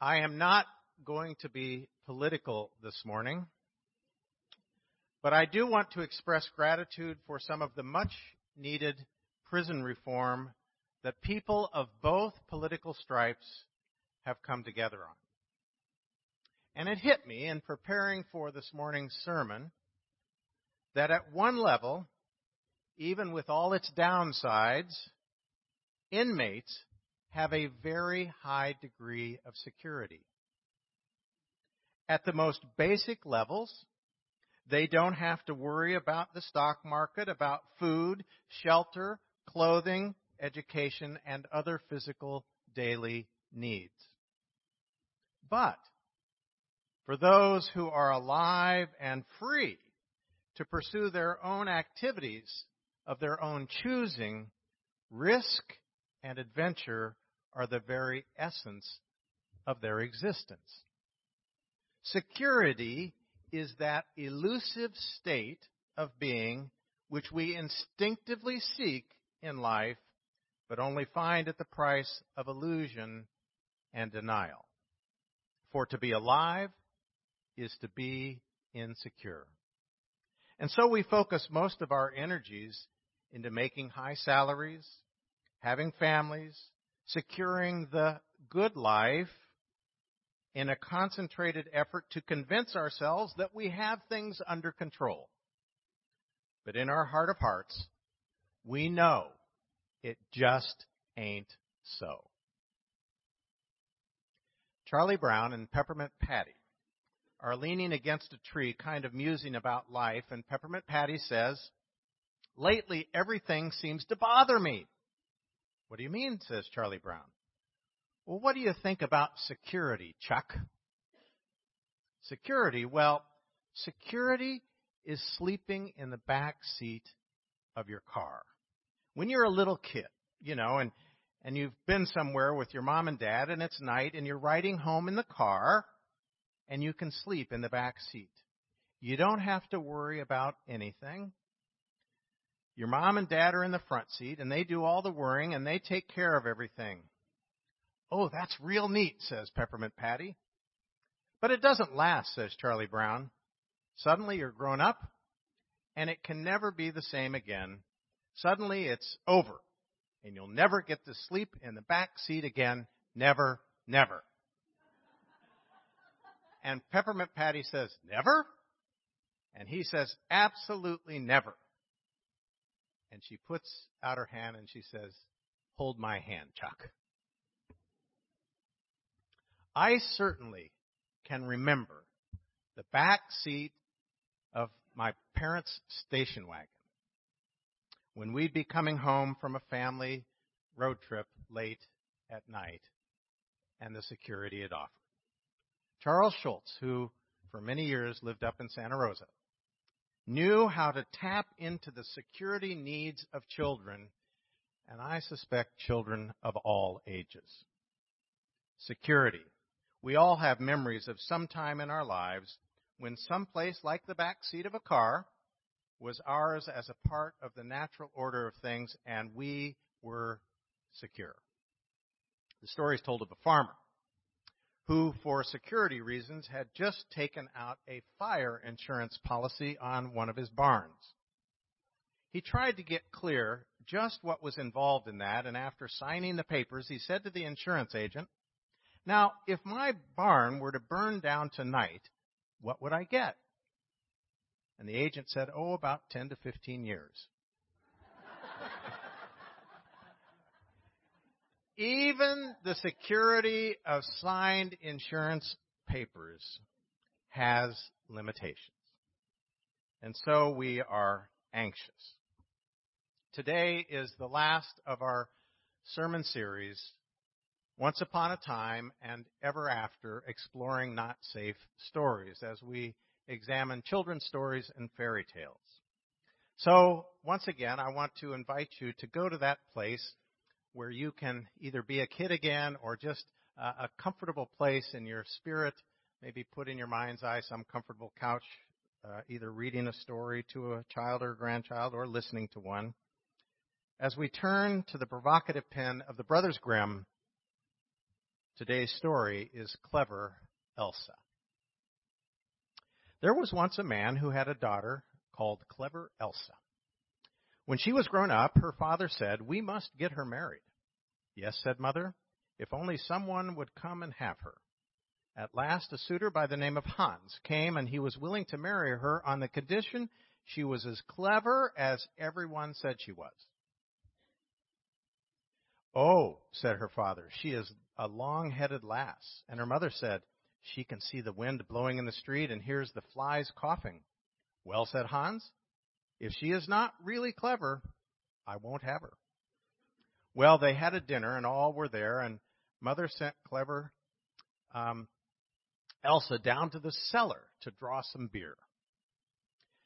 I am not going to be political this morning, but I do want to express gratitude for some of the much needed prison reform that people of both political stripes have come together on. And it hit me in preparing for this morning's sermon that at one level, even with all its downsides, inmates have a very high degree of security. At the most basic levels, they don't have to worry about the stock market, about food, shelter, clothing, education, and other physical daily needs. But for those who are alive and free to pursue their own activities of their own choosing, risk and adventure are the very essence of their existence. Security is that elusive state of being which we instinctively seek in life, but only find at the price of illusion and denial. For to be alive is to be insecure. And so we focus most of our energies into making high salaries, having families, securing the good life in a concentrated effort to convince ourselves that we have things under control. But in our heart of hearts, we know it just ain't so. Charlie Brown and Peppermint Patty are leaning against a tree, kind of musing about life, and Peppermint Patty says, Lately, everything seems to bother me. What do you mean? says Charlie Brown. Well, what do you think about security, Chuck? Security, well, security is sleeping in the back seat of your car. When you're a little kid, you know, and and you've been somewhere with your mom and dad and it's night and you're riding home in the car and you can sleep in the back seat. You don't have to worry about anything. Your mom and dad are in the front seat and they do all the worrying and they take care of everything. Oh, that's real neat, says Peppermint Patty. But it doesn't last, says Charlie Brown. Suddenly you're grown up and it can never be the same again. Suddenly it's over and you'll never get to sleep in the back seat again. Never, never. And Peppermint Patty says, never? And he says, absolutely never. And she puts out her hand and she says, Hold my hand, Chuck. I certainly can remember the back seat of my parents' station wagon when we'd be coming home from a family road trip late at night and the security it offered. Charles Schulz, who for many years lived up in Santa Rosa, knew how to tap into the security needs of children, and I suspect children of all ages. Security. We all have memories of some time in our lives when some place like the back seat of a car was ours as a part of the natural order of things, and we were secure. The story is told of a farmer who, for security reasons, had just taken out a fire insurance policy on one of his barns. He tried to get clear just what was involved in that, and after signing the papers, he said to the insurance agent, Now, if my barn were to burn down tonight, what would I get? And the agent said, Oh, about 10 to 15 years. Even the security of signed insurance papers has limitations. And so we are anxious. Today is the last of our sermon series, Once Upon a Time and Ever After, Exploring Not Safe Stories, as we examine children's stories and fairy tales. So, once again, I want to invite you to go to that place where you can either be a kid again or just a comfortable place in your spirit, maybe put in your mind's eye some comfortable couch, uh, either reading a story to a child or a grandchild or listening to one. As we turn to the provocative pen of the Brothers Grimm Today's story is Clever Elsa. There was once a man who had a daughter called Clever Elsa. When she was grown up, her father said, We must get her married. Yes, said mother, if only someone would come and have her. At last, a suitor by the name of Hans came, and he was willing to marry her on the condition she was as clever as everyone said she was. Oh, said her father, she is a long headed lass. And her mother said, She can see the wind blowing in the street and hears the flies coughing. Well, said Hans, if she is not really clever, I won't have her. Well, they had a dinner and all were there, and mother sent clever um, Elsa down to the cellar to draw some beer.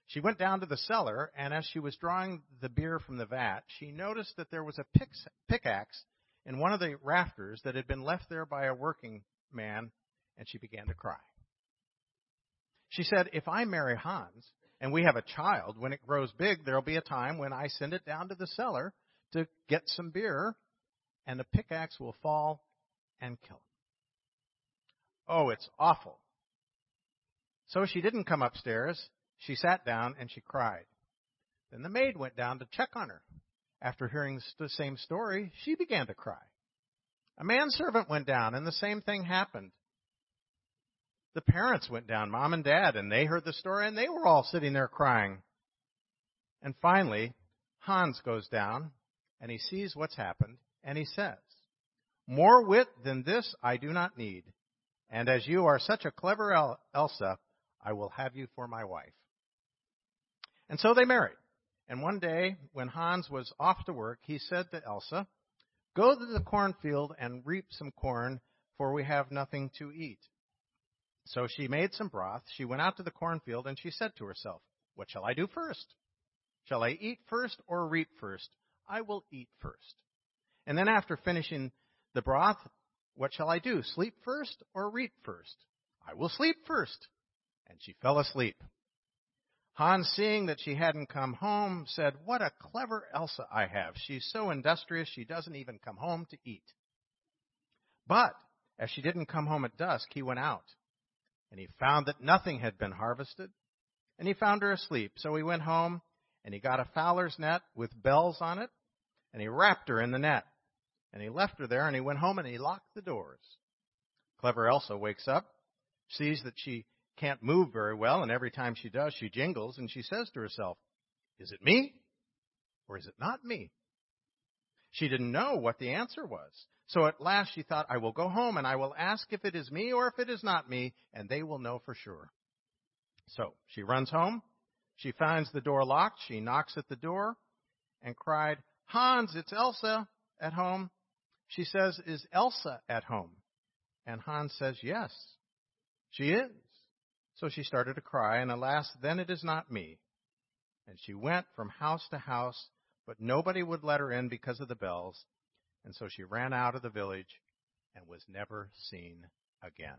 She went down to the cellar, and as she was drawing the beer from the vat, she noticed that there was a pickaxe in one of the rafters that had been left there by a working man, and she began to cry. She said, If I marry Hans and we have a child, when it grows big, there'll be a time when I send it down to the cellar to get some beer, and the pickaxe will fall and kill him. Oh, it's awful. So she didn't come upstairs. She sat down and she cried. Then the maid went down to check on her. After hearing the same story, she began to cry. A manservant went down and the same thing happened. The parents went down, mom and dad, and they heard the story and they were all sitting there crying. And finally, Hans goes down and he sees what's happened and he says, More wit than this I do not need. And as you are such a clever Elsa, I will have you for my wife. And so they married. And one day, when Hans was off to work, he said to Elsa, Go to the cornfield and reap some corn, for we have nothing to eat. So she made some broth. She went out to the cornfield, and she said to herself, What shall I do first? Shall I eat first or reap first? I will eat first. And then after finishing the broth, what shall I do? Sleep first or reap first? I will sleep first. And she fell asleep. Hans, seeing that she hadn't come home, said, What a clever Elsa I have. She's so industrious she doesn't even come home to eat. But as she didn't come home at dusk, he went out, and he found that nothing had been harvested, and he found her asleep. So he went home, and he got a fowler's net with bells on it, and he wrapped her in the net. And he left her there, and he went home, and he locked the doors. Clever Elsa wakes up, sees that she can't move very well, and every time she does, she jingles, and she says to herself, Is it me? Or is it not me? She didn't know what the answer was. So at last she thought, I will go home and I will ask if it is me or if it is not me, and they will know for sure. So she runs home. She finds the door locked. She knocks at the door and cried, Hans, it's Elsa at home. She says, Is Elsa at home? And Hans says, Yes, she is. So she started to cry, and alas, then it is not me. And she went from house to house, but nobody would let her in because of the bells, and so she ran out of the village and was never seen again.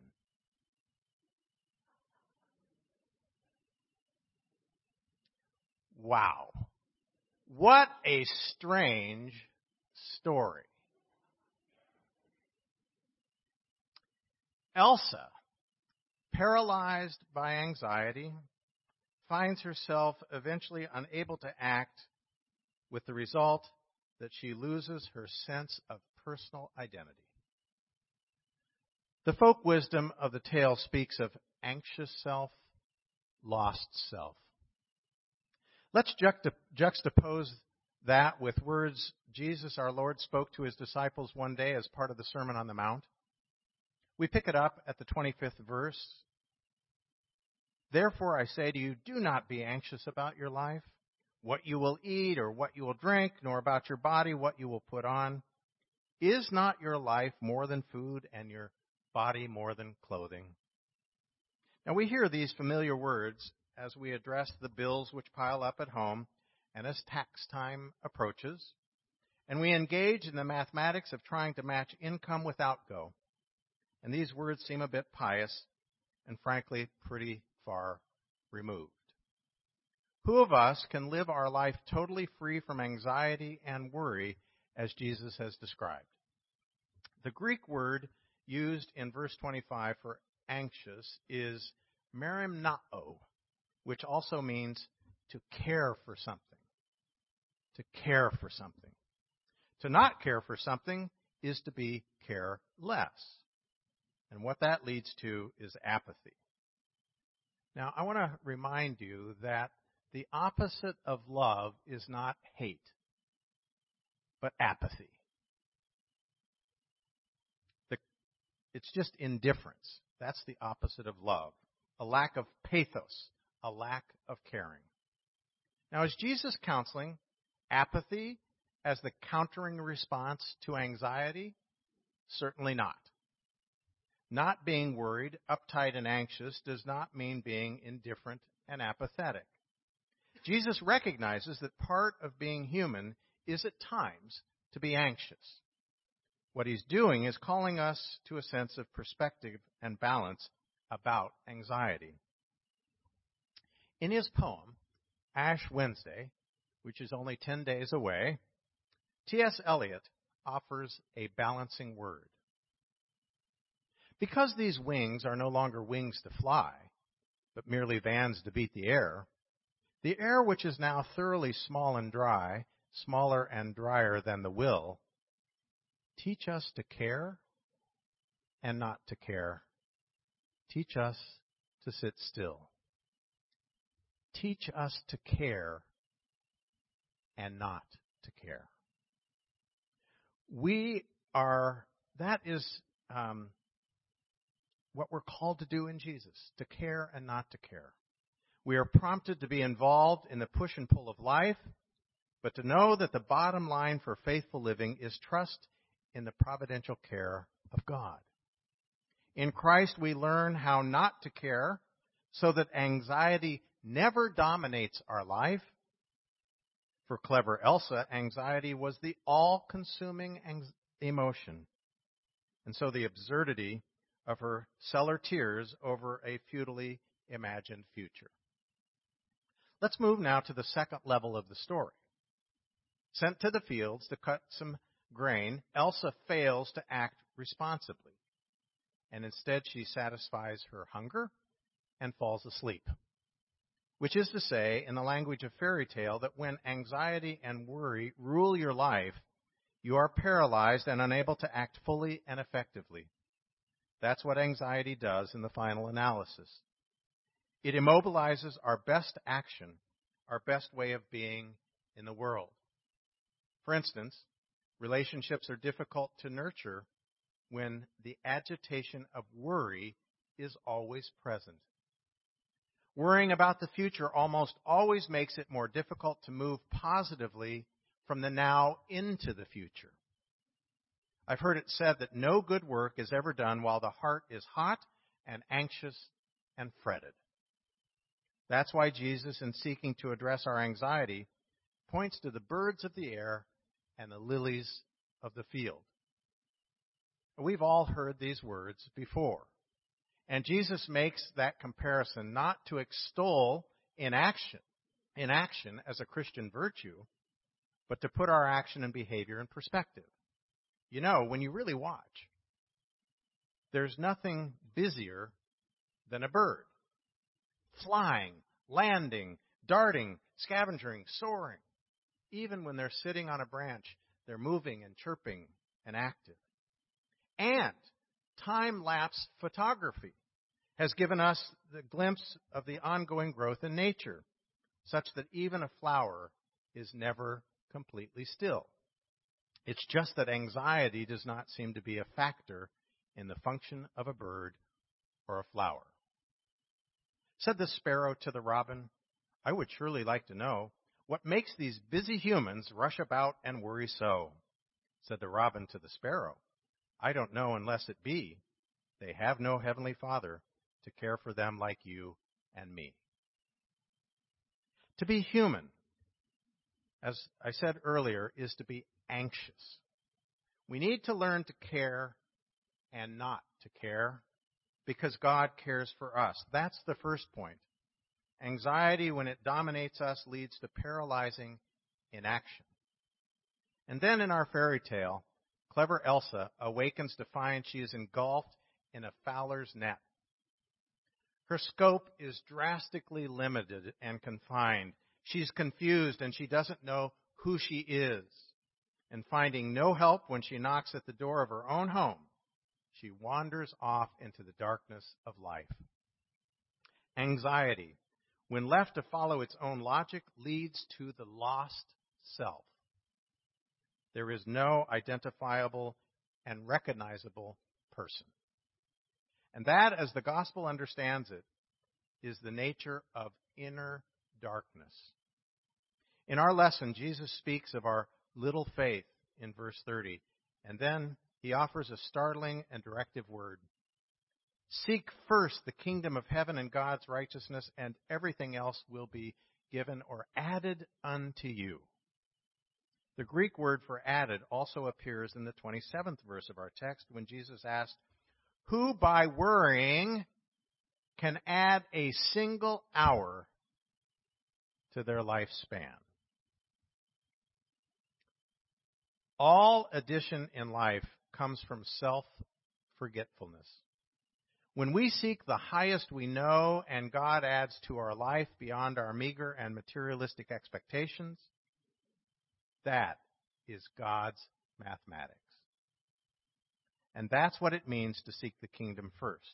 Wow. What a strange story. Elsa paralyzed by anxiety, finds herself eventually unable to act, with the result that she loses her sense of personal identity. The folk wisdom of the tale speaks of anxious self, lost self. Let's juxtapose that with words Jesus our Lord spoke to his disciples one day as part of the Sermon on the Mount. We pick it up at the 25th verse. Therefore, I say to you, do not be anxious about your life, what you will eat or what you will drink, nor about your body, what you will put on. Is not your life more than food and your body more than clothing? Now, we hear these familiar words as we address the bills which pile up at home and as tax time approaches, and we engage in the mathematics of trying to match income with outgo. And these words seem a bit pious and frankly pretty far removed. Who of us can live our life totally free from anxiety and worry as Jesus has described? The Greek word used in verse 25 for anxious is merimnao, which also means to care for something. To care for something. To not care for something is to be careless. And what that leads to is apathy. Now, I want to remind you that the opposite of love is not hate, but apathy. The, it's just indifference. That's the opposite of love. A lack of pathos, a lack of caring. Now, is Jesus counseling apathy as the countering response to anxiety? Certainly not. Not being worried, uptight, and anxious does not mean being indifferent and apathetic. Jesus recognizes that part of being human is at times to be anxious. What he's doing is calling us to a sense of perspective and balance about anxiety. In his poem, Ash Wednesday, which is only 10 days away, T.S. Eliot offers a balancing word. Because these wings are no longer wings to fly, but merely vans to beat the air, the air, which is now thoroughly small and dry, smaller and drier than the will, teach us to care and not to care. Teach us to sit still. Teach us to care and not to care. We are, that is um, what we're called to do in Jesus, to care and not to care. We are prompted to be involved in the push and pull of life, but to know that the bottom line for faithful living is trust in the providential care of God. In Christ, we learn how not to care so that anxiety never dominates our life. For clever Elsa, anxiety was the all consuming emotion. And so the absurdity of her cellar tears over a futilely imagined future. Let's move now to the second level of the story. Sent to the fields to cut some grain, Elsa fails to act responsibly. And instead, she satisfies her hunger and falls asleep. Which is to say, in the language of fairy tale, that when anxiety and worry rule your life, you are paralyzed and unable to act fully and effectively. That's what anxiety does in the final analysis. It immobilizes our best action, our best way of being in the world. For instance, relationships are difficult to nurture when the agitation of worry is always present. Worrying about the future almost always makes it more difficult to move positively from the now into the future. I've heard it said that no good work is ever done while the heart is hot and anxious and fretted. That's why Jesus, in seeking to address our anxiety, points to the birds of the air and the lilies of the field. We've all heard these words before. And Jesus makes that comparison not to extol inaction, inaction as a Christian virtue, but to put our action and behavior in perspective. You know, when you really watch, there's nothing busier than a bird flying, landing, darting, scavenging, soaring. Even when they're sitting on a branch, they're moving and chirping and active. And time lapse photography has given us the glimpse of the ongoing growth in nature, such that even a flower is never completely still. It's just that anxiety does not seem to be a factor in the function of a bird or a flower. Said the sparrow to the robin, I would surely like to know what makes these busy humans rush about and worry so. Said the robin to the sparrow, I don't know unless it be they have no heavenly father to care for them like you and me. To be human, as I said earlier, is to be anxious. We need to learn to care and not to care because God cares for us. That's the first point. Anxiety, when it dominates us, leads to paralyzing inaction. And then in our fairy tale, clever Elsa awakens to find she is engulfed in a fowler's net. Her scope is drastically limited and confined. She's confused and she doesn't know who she is. And finding no help when she knocks at the door of her own home, she wanders off into the darkness of life. Anxiety, when left to follow its own logic, leads to the lost self. There is no identifiable and recognizable person. And that, as the gospel understands it, is the nature of inner darkness. In our lesson, Jesus speaks of our little faith in verse 30, and then he offers a startling and directive word. Seek first the kingdom of heaven and God's righteousness, and everything else will be given or added unto you. The Greek word for added also appears in the 27th verse of our text when Jesus asked, Who by worrying can add a single hour to their lifespan? All addition in life comes from self forgetfulness. When we seek the highest we know and God adds to our life beyond our meager and materialistic expectations, that is God's mathematics. And that's what it means to seek the kingdom first.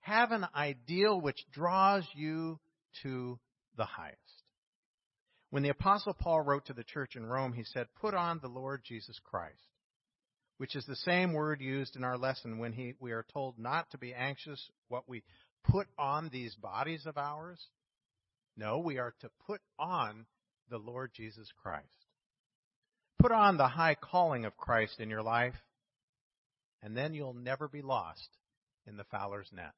Have an ideal which draws you to the highest. When the apostle Paul wrote to the church in Rome, he said, put on the Lord Jesus Christ, which is the same word used in our lesson when he, we are told not to be anxious what we put on these bodies of ours. No, we are to put on the Lord Jesus Christ. Put on the high calling of Christ in your life, and then you'll never be lost in the fowler's net.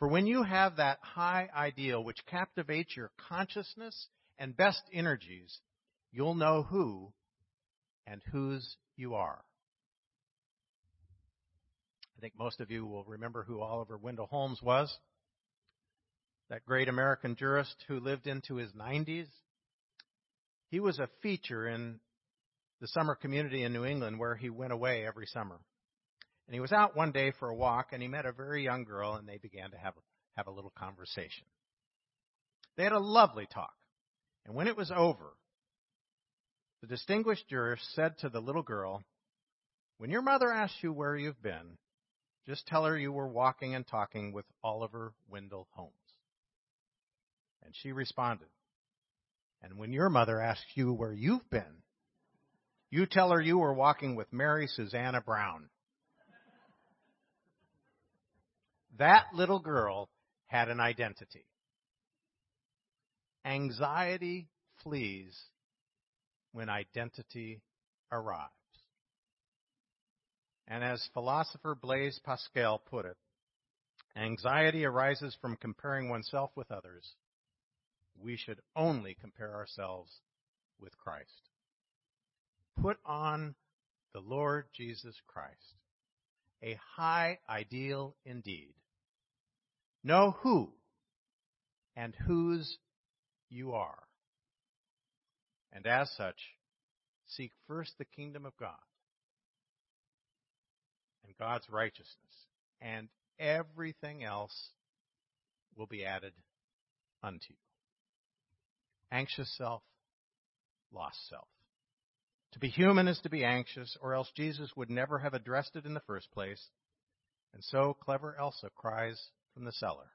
For when you have that high ideal which captivates your consciousness and best energies, you'll know who and whose you are. I think most of you will remember who Oliver Wendell Holmes was. That great American jurist who lived into his 90s. He was a feature in the summer community in New England where he went away every summer. And he was out one day for a walk and he met a very young girl and they began to have, have a little conversation. They had a lovely talk. And when it was over, the distinguished jurist said to the little girl, When your mother asks you where you've been, just tell her you were walking and talking with Oliver Wendell Holmes. And she responded, And when your mother asks you where you've been, you tell her you were walking with Mary Susanna Brown. That little girl had an identity. Anxiety flees when identity arrives. And as philosopher Blaise Pascal put it, anxiety arises from comparing oneself with others. We should only compare ourselves with Christ. Put on the Lord Jesus Christ. A high ideal indeed. Know who and whose you are. And as such, seek first the kingdom of God and God's righteousness, and everything else will be added unto you. Anxious self, lost self. To be human is to be anxious, or else Jesus would never have addressed it in the first place. And so clever Elsa cries from the cellar.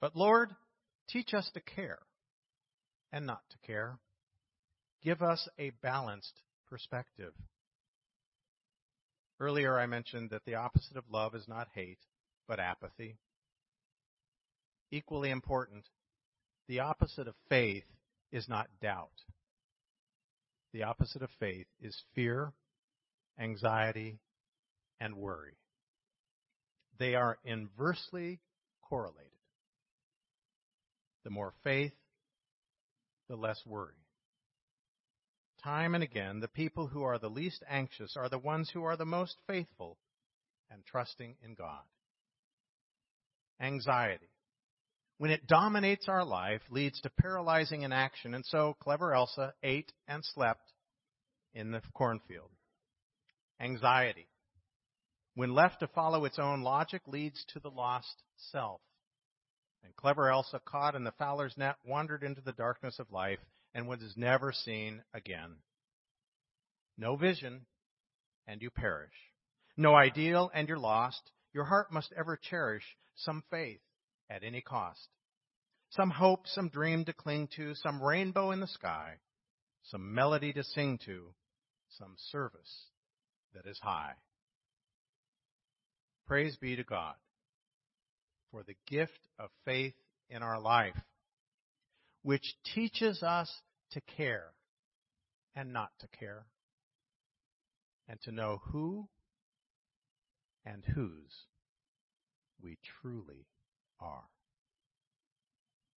But Lord, teach us to care and not to care. Give us a balanced perspective. Earlier I mentioned that the opposite of love is not hate, but apathy. Equally important, the opposite of faith is not doubt. The opposite of faith is fear, anxiety, and worry. They are inversely correlated. The more faith, the less worry. Time and again, the people who are the least anxious are the ones who are the most faithful and trusting in God. Anxiety, when it dominates our life, leads to paralyzing inaction. And so, clever Elsa ate and slept in the cornfield. Anxiety, when left to follow its own logic, leads to the lost self. And clever Elsa, caught in the fowler's net, wandered into the darkness of life and was never seen again. No vision, and you perish. No ideal, and you're lost. Your heart must ever cherish some faith at any cost. Some hope, some dream to cling to, some rainbow in the sky, some melody to sing to, some service that is high. Praise be to God for the gift of faith in our life, which teaches us to care and not to care, and to know who and whose we truly are.